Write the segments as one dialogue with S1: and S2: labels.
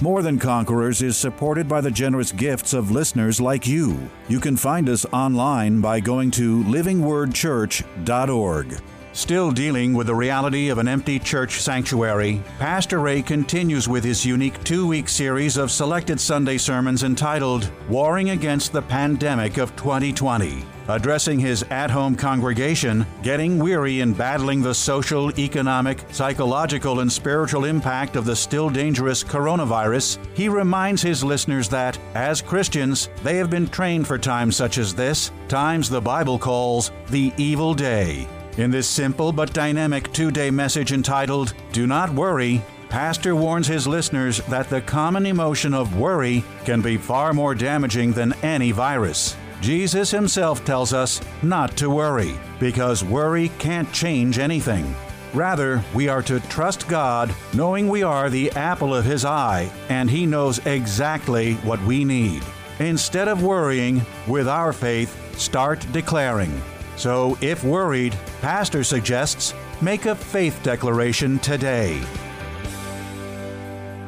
S1: More Than Conquerors is supported by the generous gifts of listeners like you. You can find us online by going to livingwordchurch.org. Still dealing with the reality of an empty church sanctuary, Pastor Ray continues with his unique two week series of selected Sunday sermons entitled Warring Against the Pandemic of 2020. Addressing his at home congregation, getting weary in battling the social, economic, psychological, and spiritual impact of the still dangerous coronavirus, he reminds his listeners that, as Christians, they have been trained for times such as this, times the Bible calls the evil day. In this simple but dynamic two day message entitled, Do Not Worry, Pastor warns his listeners that the common emotion of worry can be far more damaging than any virus. Jesus himself tells us not to worry, because worry can't change anything. Rather, we are to trust God, knowing we are the apple of His eye, and He knows exactly what we need. Instead of worrying, with our faith, start declaring. So, if worried, Pastor suggests make a faith declaration today.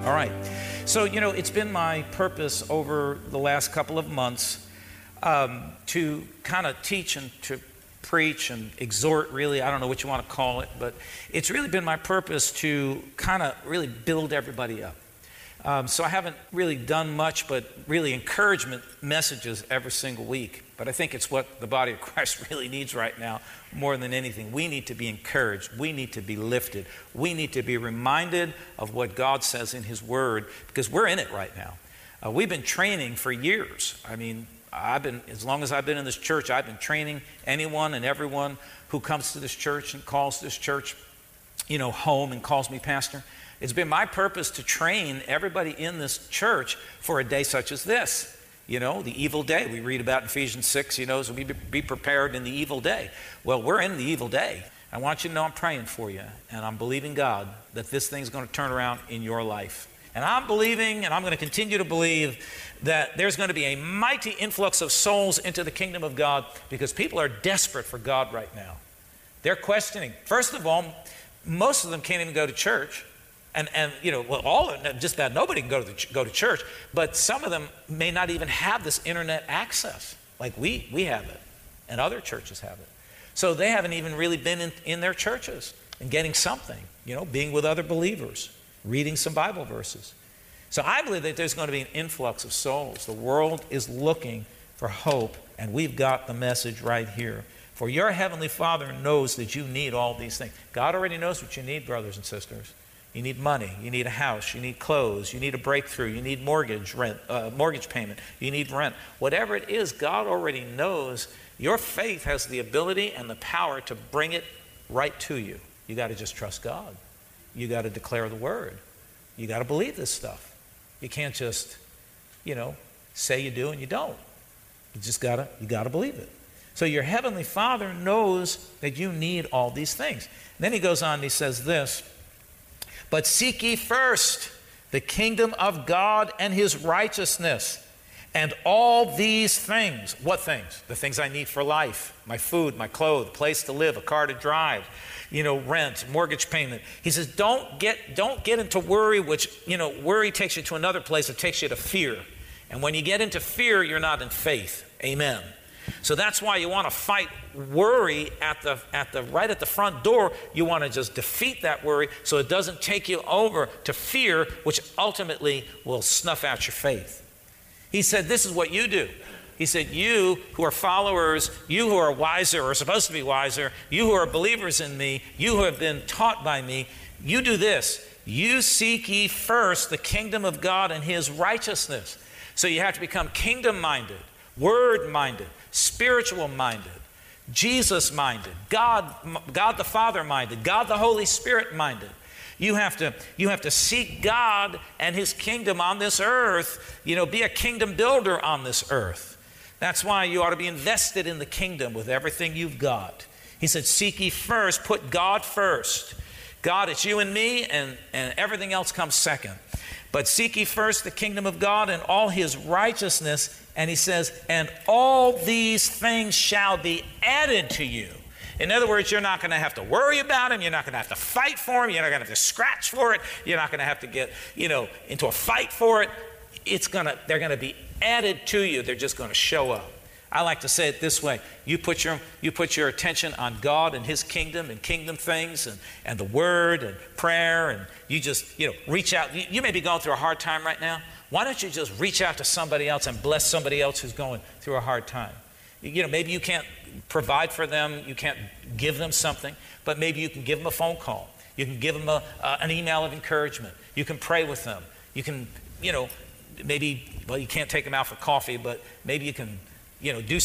S2: All right. So, you know, it's been my purpose over the last couple of months um, to kind of teach and to preach and exhort, really. I don't know what you want to call it, but it's really been my purpose to kind of really build everybody up. Um, so I haven't really done much but really encouragement messages every single week. But I think it's what the body of Christ really needs right now more than anything. We need to be encouraged. We need to be lifted. We need to be reminded of what God says in His Word because we're in it right now. Uh, we've been training for years. I mean, I've been, as long as I've been in this church, I've been training anyone and everyone who comes to this church and calls this church, you know, home and calls me pastor. It's been my purpose to train everybody in this church for a day such as this. You know, the evil day. We read about Ephesians 6, you know, so we be prepared in the evil day. Well, we're in the evil day. I want you to know I'm praying for you, and I'm believing God that this thing's going to turn around in your life. And I'm believing, and I'm going to continue to believe, that there's going to be a mighty influx of souls into the kingdom of God because people are desperate for God right now. They're questioning. First of all, most of them can't even go to church and, and you know, well, all just about nobody can go to, the, go to church, but some of them may not even have this internet access like we, we have it, and other churches have it. So they haven't even really been in, in their churches and getting something, you know, being with other believers, reading some Bible verses. So I believe that there's going to be an influx of souls. The world is looking for hope, and we've got the message right here. For your heavenly Father knows that you need all these things. God already knows what you need, brothers and sisters. You need money. You need a house. You need clothes. You need a breakthrough. You need mortgage rent, uh, mortgage payment. You need rent. Whatever it is, God already knows. Your faith has the ability and the power to bring it right to you. You got to just trust God. You got to declare the word. You got to believe this stuff. You can't just, you know, say you do and you don't. You just got to you got to believe it. So your heavenly Father knows that you need all these things. And then he goes on and he says this, but seek ye first the kingdom of God and his righteousness. And all these things, what things? The things I need for life my food, my clothes, place to live, a car to drive, you know, rent, mortgage payment. He says, don't get, don't get into worry, which, you know, worry takes you to another place, it takes you to fear. And when you get into fear, you're not in faith. Amen. So that's why you want to fight worry at the, at the right at the front door. You want to just defeat that worry so it doesn't take you over to fear, which ultimately will snuff out your faith. He said, This is what you do. He said, You who are followers, you who are wiser or supposed to be wiser, you who are believers in me, you who have been taught by me, you do this. You seek ye first the kingdom of God and his righteousness. So you have to become kingdom minded, word minded, spiritual minded, Jesus minded, God, God the Father minded, God the Holy Spirit minded. You have to, you have to seek God and His kingdom on this earth. You know, be a kingdom builder on this earth. That's why you ought to be invested in the kingdom with everything you've got. He said, Seek ye first, put God first. God, it's you and me, and, and everything else comes second. But seek ye first the kingdom of God and all his righteousness. And he says, And all these things shall be added to you. In other words, you're not going to have to worry about him. You're not going to have to fight for him. You're not going to have to scratch for it. You're not going to have to get, you know, into a fight for it. It's going to, they're going to be added to you. They're just going to show up. I like to say it this way you put your, you put your attention on God and His kingdom and kingdom things and, and the Word and prayer, and you just you know, reach out. You, you may be going through a hard time right now. Why don't you just reach out to somebody else and bless somebody else who's going through a hard time? You know, maybe you can't provide for them, you can't give them something, but maybe you can give them a phone call. You can give them a, uh, an email of encouragement. You can pray with them. You can, you know, maybe, well, you can't take them out for coffee, but maybe you can you know, do,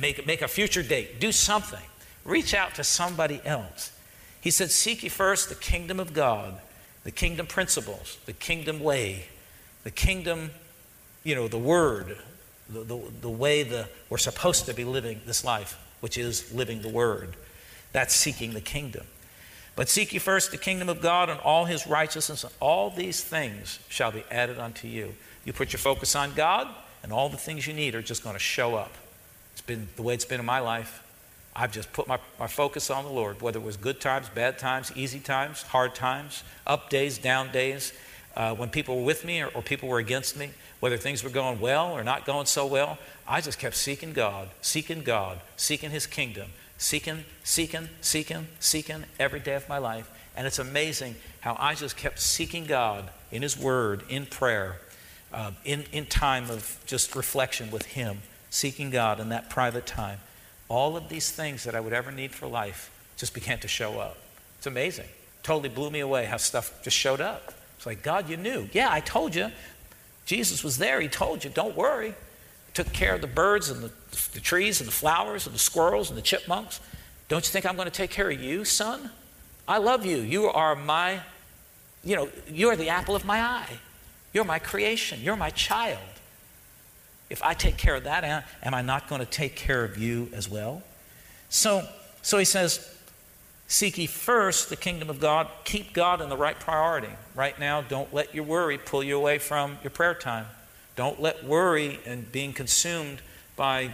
S2: make, make a future date, do something. Reach out to somebody else. He said, Seek ye first the kingdom of God, the kingdom principles, the kingdom way, the kingdom, you know, the word, the, the, the way the, we're supposed to be living this life, which is living the word. That's seeking the kingdom. But seek ye first the kingdom of God and all his righteousness, and all these things shall be added unto you. You put your focus on God, and all the things you need are just going to show up. It's been the way it's been in my life. I've just put my, my focus on the Lord, whether it was good times, bad times, easy times, hard times, up days, down days, uh, when people were with me or, or people were against me, whether things were going well or not going so well. I just kept seeking God, seeking God, seeking His kingdom, seeking, seeking, seeking, seeking every day of my life. And it's amazing how I just kept seeking God in His Word, in prayer, uh, in, in time of just reflection with Him, seeking God in that private time, all of these things that I would ever need for life just began to show up. It's amazing. Totally blew me away how stuff just showed up. It's like, God, you knew. Yeah, I told you. Jesus was there. He told you, don't worry. Took care of the birds and the, the trees and the flowers and the squirrels and the chipmunks. Don't you think I'm going to take care of you, son? I love you. You are my, you know, you are the apple of my eye. You're my creation. You're my child. If I take care of that, am I not going to take care of you as well? So, so he says, Seek ye first the kingdom of God. Keep God in the right priority. Right now, don't let your worry pull you away from your prayer time. Don't let worry and being consumed by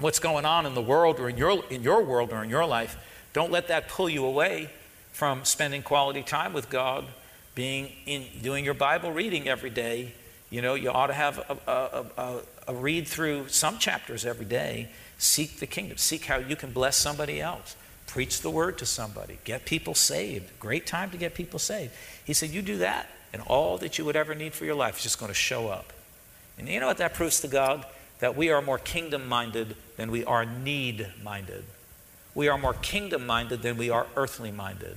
S2: what's going on in the world or in your, in your world or in your life, don't let that pull you away from spending quality time with God being in doing your Bible reading every day. You know, you ought to have a, a, a, a read through some chapters every day. Seek the kingdom. Seek how you can bless somebody else. Preach the word to somebody. Get people saved. Great time to get people saved. He said, You do that, and all that you would ever need for your life is just going to show up. And you know what that proves to God? That we are more kingdom minded than we are need minded. We are more kingdom minded than we are earthly minded.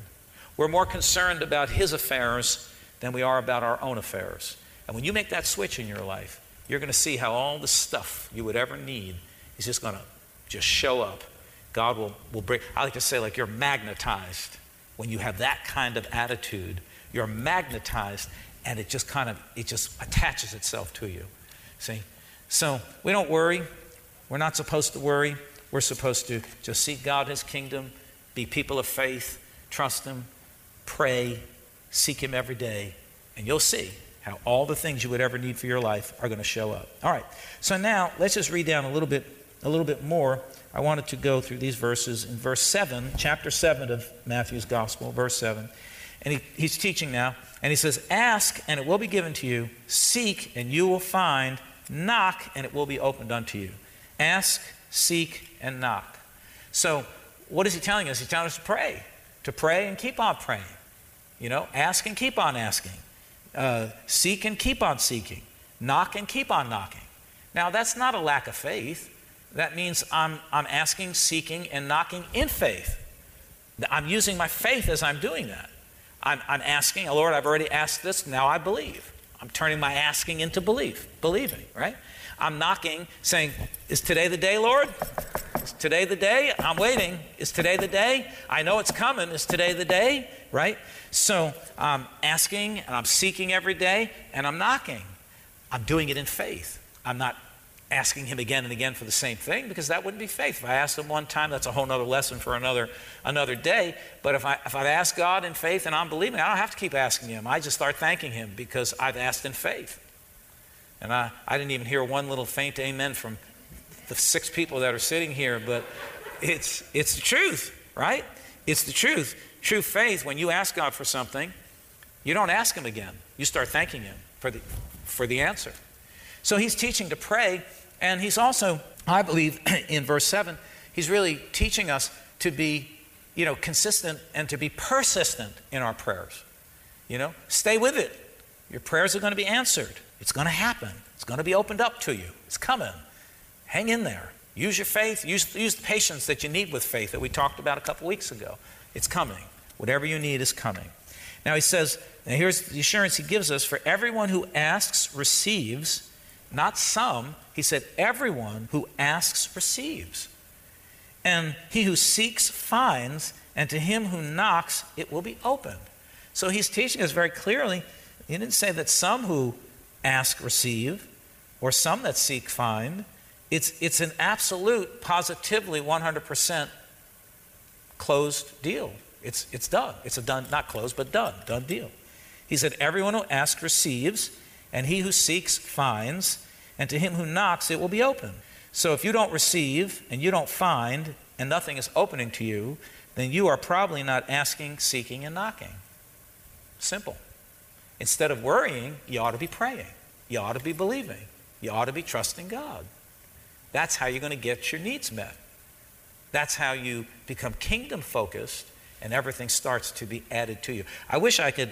S2: We're more concerned about His affairs than we are about our own affairs. And when you make that switch in your life, you're going to see how all the stuff you would ever need is just going to just show up. God will, will bring, I like to say, like you're magnetized when you have that kind of attitude. You're magnetized and it just kind of, it just attaches itself to you. See? So we don't worry. We're not supposed to worry. We're supposed to just seek God, His kingdom, be people of faith, trust Him, pray, seek Him every day, and you'll see how all the things you would ever need for your life are going to show up. All right. So now let's just read down a little bit a little bit more. I wanted to go through these verses in verse 7, chapter 7 of Matthew's Gospel, verse 7. And he, he's teaching now, and he says, Ask, and it will be given to you. Seek, and you will find. Knock, and it will be opened unto you. Ask, seek, and knock. So, what is he telling us? He's telling us to pray to pray and keep on praying. You know, ask and keep on asking. Uh, seek and keep on seeking. Knock and keep on knocking. Now, that's not a lack of faith. That means I'm, I'm asking, seeking, and knocking in faith. I'm using my faith as I'm doing that. I'm, I'm asking, oh, Lord, I've already asked this, now I believe. I'm turning my asking into belief, believing, right? I'm knocking, saying, Is today the day, Lord? Is today the day? I'm waiting. Is today the day? I know it's coming. Is today the day? Right? So I'm asking and I'm seeking every day and I'm knocking. I'm doing it in faith. I'm not asking him again and again for the same thing because that wouldn't be faith. If I asked him one time, that's a whole other lesson for another another day. But if I if I ask God in faith and I'm believing, I don't have to keep asking him. I just start thanking him because I've asked in faith. And I, I didn't even hear one little faint amen from the six people that are sitting here, but it's it's the truth, right? It's the truth. True faith, when you ask God for something, you don't ask him again. You start thanking him for the for the answer. So he's teaching to pray and he's also, I believe, in verse 7, he's really teaching us to be, you know, consistent and to be persistent in our prayers. You know, stay with it. Your prayers are going to be answered. It's going to happen. It's going to be opened up to you. It's coming. Hang in there. Use your faith. Use, use the patience that you need with faith that we talked about a couple weeks ago. It's coming. Whatever you need is coming. Now he says, and here's the assurance he gives us for everyone who asks receives, not some, he said, Everyone who asks receives. And he who seeks finds, and to him who knocks it will be opened. So he's teaching us very clearly. He didn't say that some who ask receive, or some that seek find. It's, it's an absolute, positively 100% closed deal. It's, it's done. It's a done, not closed, but done, done deal. He said, Everyone who asks receives, and he who seeks finds, and to him who knocks, it will be open. So if you don't receive and you don't find, and nothing is opening to you, then you are probably not asking, seeking, and knocking. Simple. Instead of worrying, you ought to be praying. You ought to be believing. You ought to be trusting God. That's how you're going to get your needs met. That's how you become kingdom focused and everything starts to be added to you. I wish I could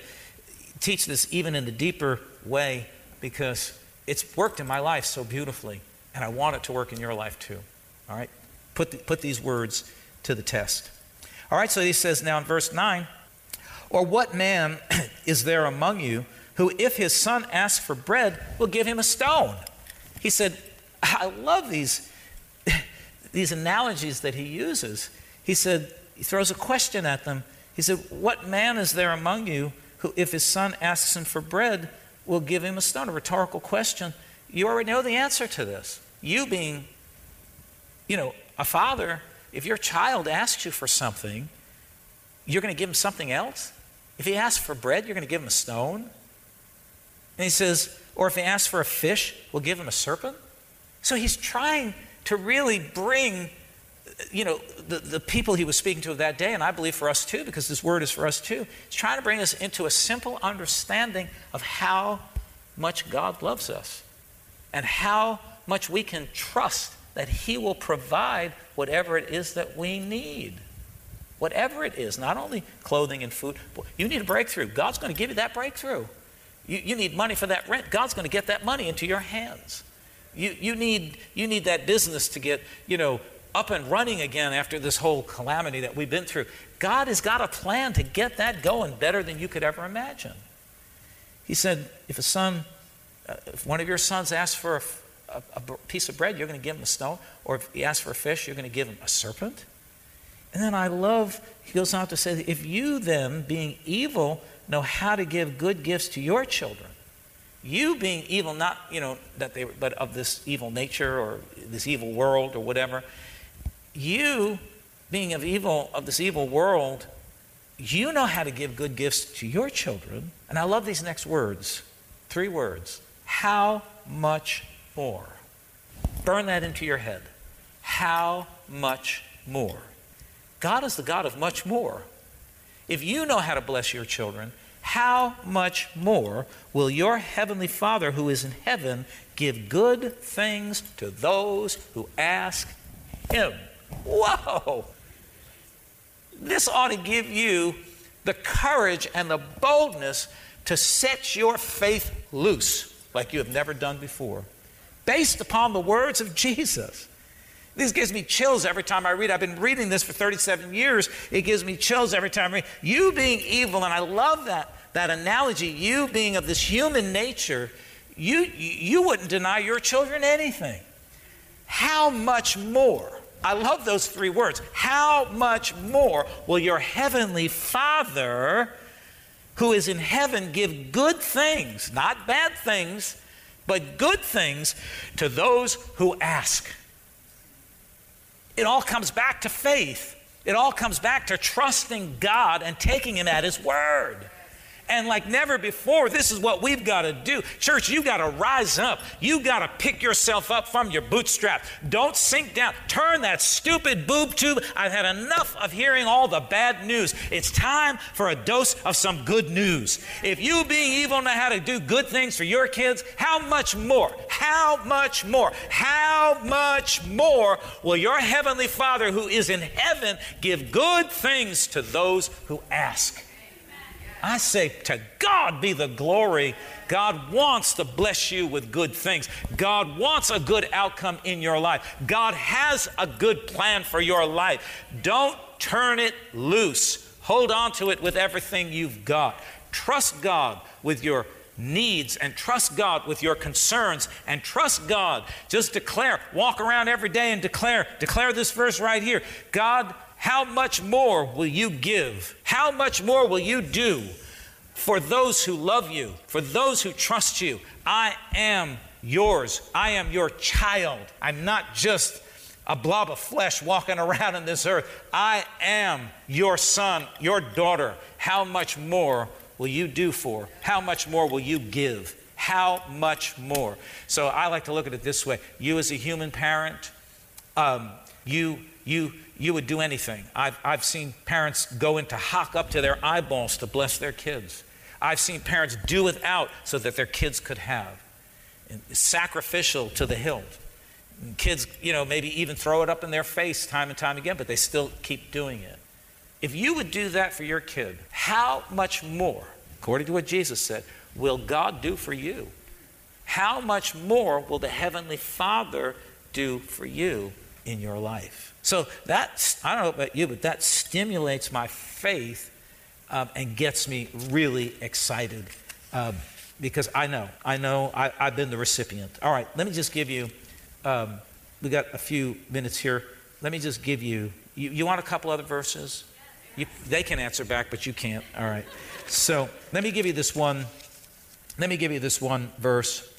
S2: teach this even in the deeper way because it's worked in my life so beautifully, and I want it to work in your life too. All right? Put, the, put these words to the test. All right, so he says now in verse 9, or what man is there among you who, if his son asks for bread, will give him a stone? He said, I love these, these analogies that he uses. He said, he throws a question at them. He said, What man is there among you who, if his son asks him for bread, will give him a stone. A rhetorical question. You already know the answer to this. You being, you know, a father, if your child asks you for something, you're going to give him something else? If he asks for bread, you're going to give him a stone? And he says, or if he asks for a fish, we'll give him a serpent? So he's trying to really bring you know, the, the people he was speaking to of that day, and I believe for us too, because this word is for us too, he's trying to bring us into a simple understanding of how much God loves us and how much we can trust that he will provide whatever it is that we need. Whatever it is, not only clothing and food, you need a breakthrough. God's going to give you that breakthrough. You, you need money for that rent. God's going to get that money into your hands. You, you, need, you need that business to get, you know, up and running again after this whole calamity that we've been through. God has got a plan to get that going better than you could ever imagine. He said, if a son, uh, if one of your sons asks for a, a, a piece of bread, you're going to give him a stone. Or if he asks for a fish, you're going to give him a serpent. And then I love, he goes on to say, if you then, being evil, know how to give good gifts to your children, you being evil, not, you know, that they, but of this evil nature or this evil world or whatever, you, being of evil, of this evil world, you know how to give good gifts to your children. And I love these next words three words. How much more? Burn that into your head. How much more? God is the God of much more. If you know how to bless your children, how much more will your heavenly Father who is in heaven give good things to those who ask him? Whoa! This ought to give you the courage and the boldness to set your faith loose like you have never done before, based upon the words of Jesus. This gives me chills every time I read. I've been reading this for 37 years. It gives me chills every time I read. You being evil, and I love that, that analogy, you being of this human nature, you, you wouldn't deny your children anything. How much more I love those three words. How much more will your heavenly Father who is in heaven give good things, not bad things, but good things to those who ask? It all comes back to faith. It all comes back to trusting God and taking Him at His word. And like never before, this is what we've got to do. Church, You've got to rise up. You've got to pick yourself up from your bootstrap. Don't sink down. Turn that stupid boob tube. I've had enough of hearing all the bad news. It's time for a dose of some good news. If you, being evil, know how to do good things for your kids, how much more? How much more? How much more will your heavenly Father who is in heaven give good things to those who ask? I say, to God be the glory. God wants to bless you with good things. God wants a good outcome in your life. God has a good plan for your life. Don't turn it loose. Hold on to it with everything you've got. Trust God with your needs and trust God with your concerns and trust God. Just declare, walk around every day and declare, declare this verse right here. God how much more will you give? How much more will you do for those who love you, for those who trust you? I am yours. I am your child. I'm not just a blob of flesh walking around in this earth. I am your son, your daughter. How much more will you do for? How much more will you give? How much more? So I like to look at it this way you, as a human parent, um, you, you, you would do anything. I've, I've seen parents go into hock up to their eyeballs to bless their kids. I've seen parents do without so that their kids could have. sacrificial to the hilt. And kids, you know, maybe even throw it up in their face time and time again, but they still keep doing it. If you would do that for your kid, how much more, according to what Jesus said, will God do for you? How much more will the Heavenly Father do for you in your life? So that's, I don't know about you, but that stimulates my faith um, and gets me really excited um, because I know, I know I, have been the recipient. All right, let me just give you, um, we got a few minutes here. Let me just give you, you, you want a couple other verses? You, they can answer back, but you can't. All right. So let me give you this one. Let me give you this one verse.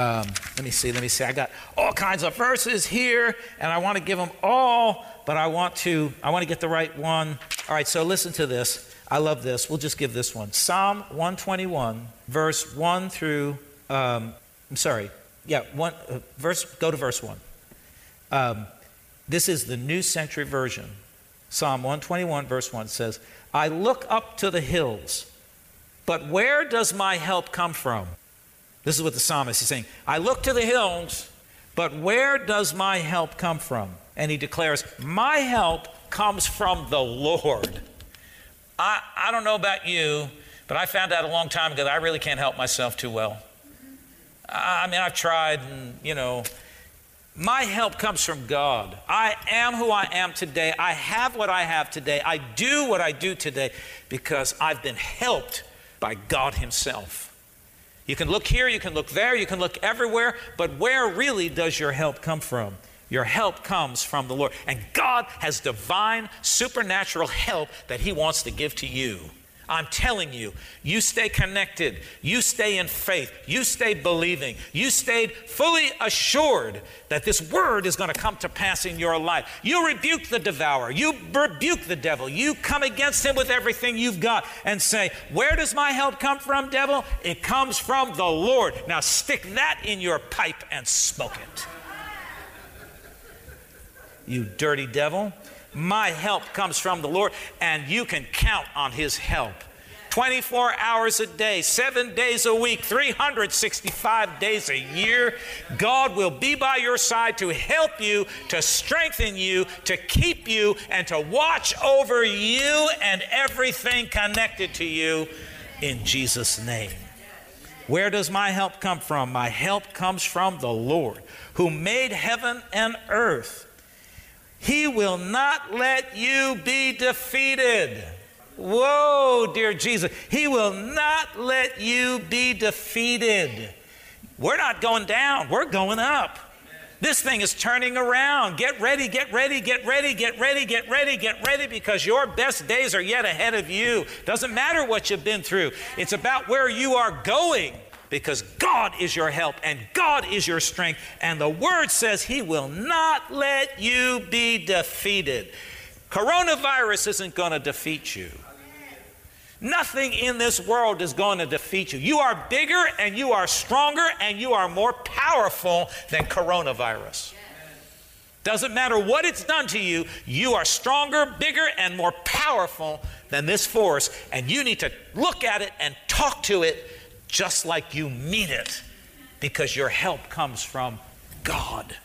S2: Um, let me see, let me see. I got all kinds of verses here, and I want to give them all, but I want to I want to get the right one. All right, so listen to this. I love this. We'll just give this one. Psalm 121, verse 1 through um, I'm sorry. Yeah, one uh, verse. Go to verse one. Um, this is the New Century Version. Psalm 121, verse 1 says, I look up to the hills, but where does my help come from? This is what the psalmist is saying. I look to the hills, but where does my help come from? And he declares, My help comes from the Lord. I, I don't know about you, but I found out a long time ago that I really can't help myself too well. I mean, I've tried, and, you know, my help comes from God. I am who I am today. I have what I have today. I do what I do today because I've been helped by God Himself. You can look here, you can look there, you can look everywhere, but where really does your help come from? Your help comes from the Lord. And God has divine, supernatural help that He wants to give to you. I'm telling you, you stay connected, you stay in faith, you stay believing, you stayed fully assured that this word is going to come to pass in your life. You rebuke the devourer, you rebuke the devil, you come against him with everything you've got and say, Where does my help come from, devil? It comes from the Lord. Now stick that in your pipe and smoke it. You dirty devil. My help comes from the Lord, and you can count on His help. 24 hours a day, seven days a week, 365 days a year. God will be by your side to help you, to strengthen you, to keep you, and to watch over you and everything connected to you in Jesus' name. Where does my help come from? My help comes from the Lord who made heaven and earth. He will not let you be defeated. Whoa, dear Jesus. He will not let you be defeated. We're not going down, we're going up. This thing is turning around. Get ready, get ready, get ready, get ready, get ready, get ready, because your best days are yet ahead of you. Doesn't matter what you've been through, it's about where you are going because God is your help and God is your strength. And the word says He will not let you be defeated. Coronavirus isn't going to defeat you. Nothing in this world is going to defeat you. You are bigger and you are stronger and you are more powerful than coronavirus. Doesn't matter what it's done to you, you are stronger, bigger, and more powerful than this force. And you need to look at it and talk to it just like you mean it because your help comes from God.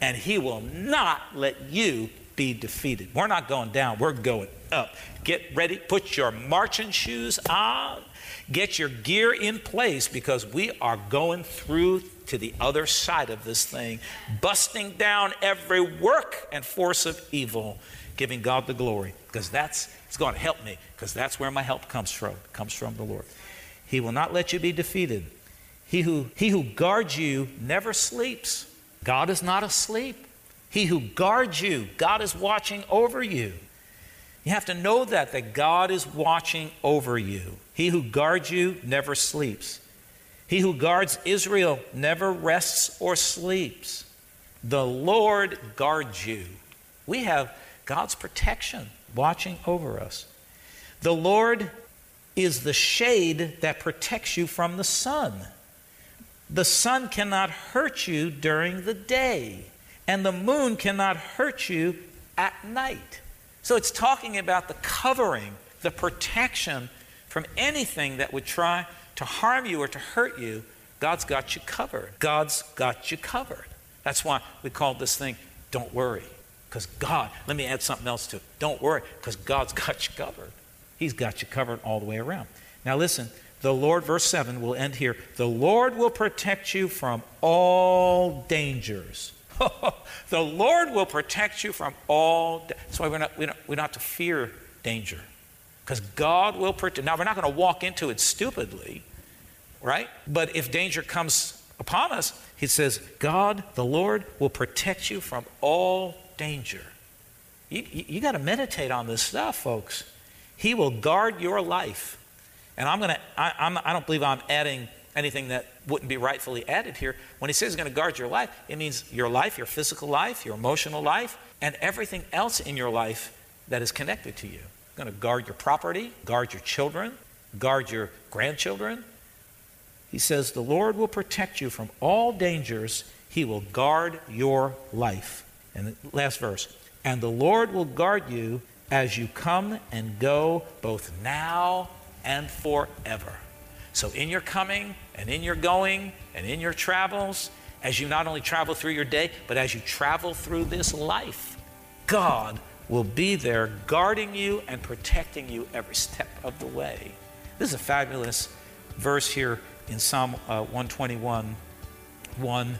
S2: And He will not let you be defeated. We're not going down, we're going up. Get ready, put your marching shoes on, get your gear in place because we are going through to the other side of this thing, busting down every work and force of evil, giving God the glory because that's it's going to help me because that's where my help comes from. It comes from the Lord. He will not let you be defeated. He who, he who guards you never sleeps. God is not asleep. He who guards you, God is watching over you. You have to know that, that God is watching over you. He who guards you never sleeps. He who guards Israel never rests or sleeps. The Lord guards you. We have God's protection watching over us. The Lord is the shade that protects you from the sun. The sun cannot hurt you during the day and the moon cannot hurt you at night. So it's talking about the covering, the protection from anything that would try to harm you or to hurt you. God's got you covered. God's got you covered. That's why we call this thing don't worry. Because God, let me add something else to it. Don't worry, because God's got you covered. He's got you covered all the way around. Now listen, the Lord, verse 7 will end here. The Lord will protect you from all dangers. the Lord will protect you from all. That's why we're not, we don't, we're not to fear danger. Because God will protect. Now, we're not going to walk into it stupidly, right? But if danger comes upon us, He says, God, the Lord, will protect you from all danger. You, you, you got to meditate on this stuff, folks. He will guard your life. And I'm going to, I'm. I don't believe I'm adding anything that wouldn't be rightfully added here. When he says he's going to guard your life, it means your life, your physical life, your emotional life, and everything else in your life that is connected to you. He's going to guard your property, guard your children, guard your grandchildren. He says, The Lord will protect you from all dangers, He will guard your life. And the last verse, and the Lord will guard you as you come and go, both now and forever. So, in your coming and in your going and in your travels, as you not only travel through your day, but as you travel through this life, God will be there guarding you and protecting you every step of the way. This is a fabulous verse here in Psalm uh, 121 1.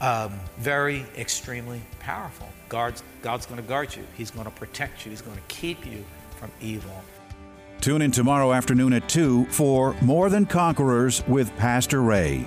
S2: Um, very, extremely powerful. God's, God's going to guard you, He's going to protect you, He's going to keep you from evil.
S1: Tune in tomorrow afternoon at 2 for More Than Conquerors with Pastor Ray.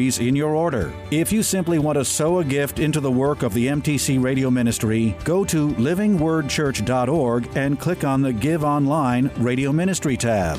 S1: in your order. If you simply want to sow a gift into the work of the MTC Radio Ministry, go to livingwordchurch.org and click on the Give Online Radio Ministry tab.